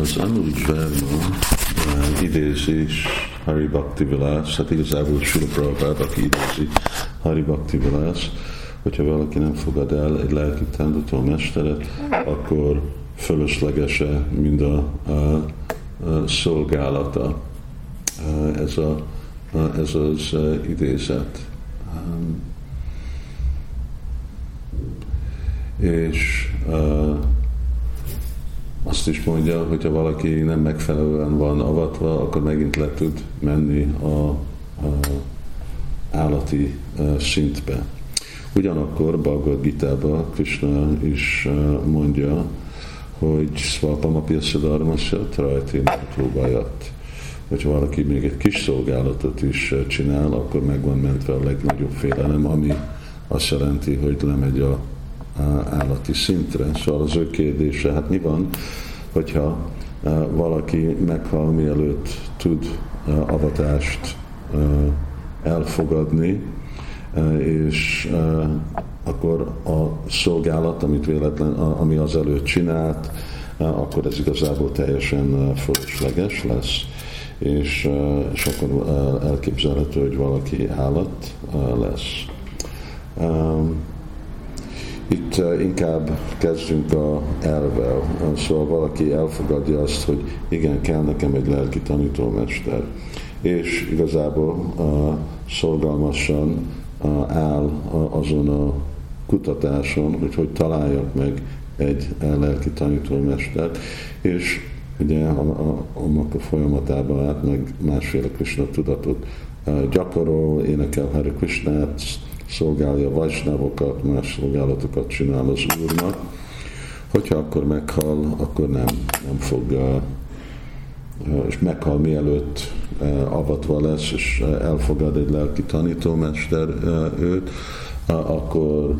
Az Anuj Verma uh, idézés Hari Bhakti Vilas, hát igazából Sula Prabhupád, aki idézi Hari Bhakti Vilas, hogyha valaki nem fogad el egy lelki tándító mesteret, akkor fölöslegese mind a, a, a szolgálata. Ez, a, ez az idézet. Um, és uh, azt is mondja, hogyha valaki nem megfelelően van avatva, akkor megint le tud menni a, a állati szintbe. Ugyanakkor Bhagavad Gita-ba Krishna is mondja, hogy Svapamapya Szadarmasya Trajtén próbájat. Hogyha valaki még egy kis szolgálatot is csinál, akkor meg van mentve a legnagyobb félelem, ami azt jelenti, hogy lemegy a állati szintre. Szóval az ő kérdése, hát mi van, hogyha valaki meghal, mielőtt tud avatást elfogadni, és akkor a szolgálat, amit véletlen, ami az előtt csinált, akkor ez igazából teljesen fölösleges lesz, és, és akkor elképzelhető, hogy valaki állat lesz. Itt inkább kezdünk a elvel. Szóval valaki elfogadja azt, hogy igen, kell nekem egy lelki tanítómester. És igazából szolgalmasan áll azon a kutatáson, hogy hogy találjak meg egy lelki tanítómestert, és ugye a, a, annak a folyamatában át meg másféle Krishna tudatot gyakorol, énekel Hare Krishnát, szolgálja vajsnávokat, más szolgálatokat csinál az Úrnak, hogyha akkor meghal, akkor nem, nem fog, és meghal mielőtt avatva lesz, és elfogad egy lelki tanítómester őt, akkor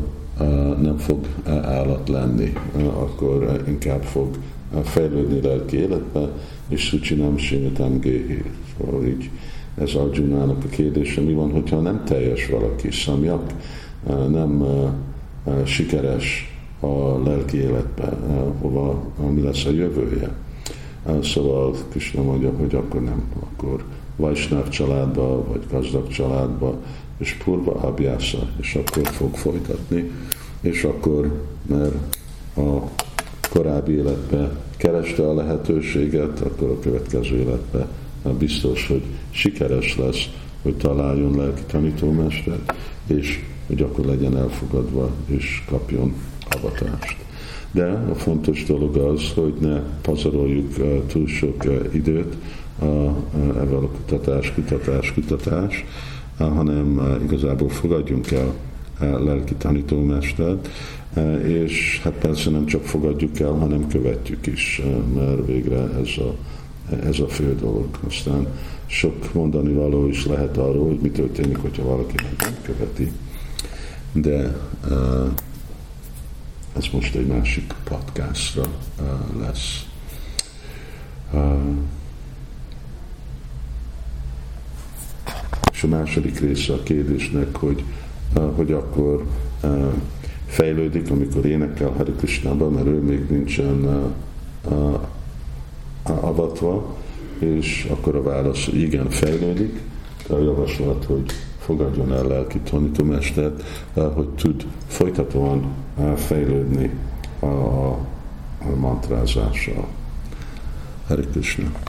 nem fog állat lenni, akkor inkább fog fejlődni lelki életbe, és Szucsi nem Simitam Géhi. Szóval így ez Arjunának a kérdése, mi van, hogyha nem teljes valaki, szamjak, nem sikeres a lelki életben, hova, mi lesz a jövője. Szóval Krishna mondja, hogy akkor nem, akkor Vajsnáv családba, vagy gazdag családba, és purva abjásza, és akkor fog folytatni, és akkor, mert a korábbi életben kereste a lehetőséget, akkor a következő életben biztos, hogy sikeres lesz, hogy találjon lelki tanítómestert, és hogy akkor legyen elfogadva, és kapjon avatást. De a fontos dolog az, hogy ne pazaroljuk túl sok időt ezzel a kutatás, kutatás, kutatás, hanem igazából fogadjunk el lelki tanítómestert, és hát persze nem csak fogadjuk el, hanem követjük is, mert végre ez a ez a fő dolog. Aztán sok mondani való is lehet arról, hogy mi történik, hogyha valaki nem követi. De uh, ez most egy másik podcastra uh, lesz. Uh, és a második része a kérdésnek, hogy, uh, hogy akkor uh, fejlődik, amikor énekel Hari Krishnában, mert ő még nincsen uh, uh, avatva, és akkor a válasz, igen, fejlődik, de a javaslat, hogy fogadjon el lelki tanítómestert, hogy tud folytatóan fejlődni a, a mantrázással. Hare Krishna.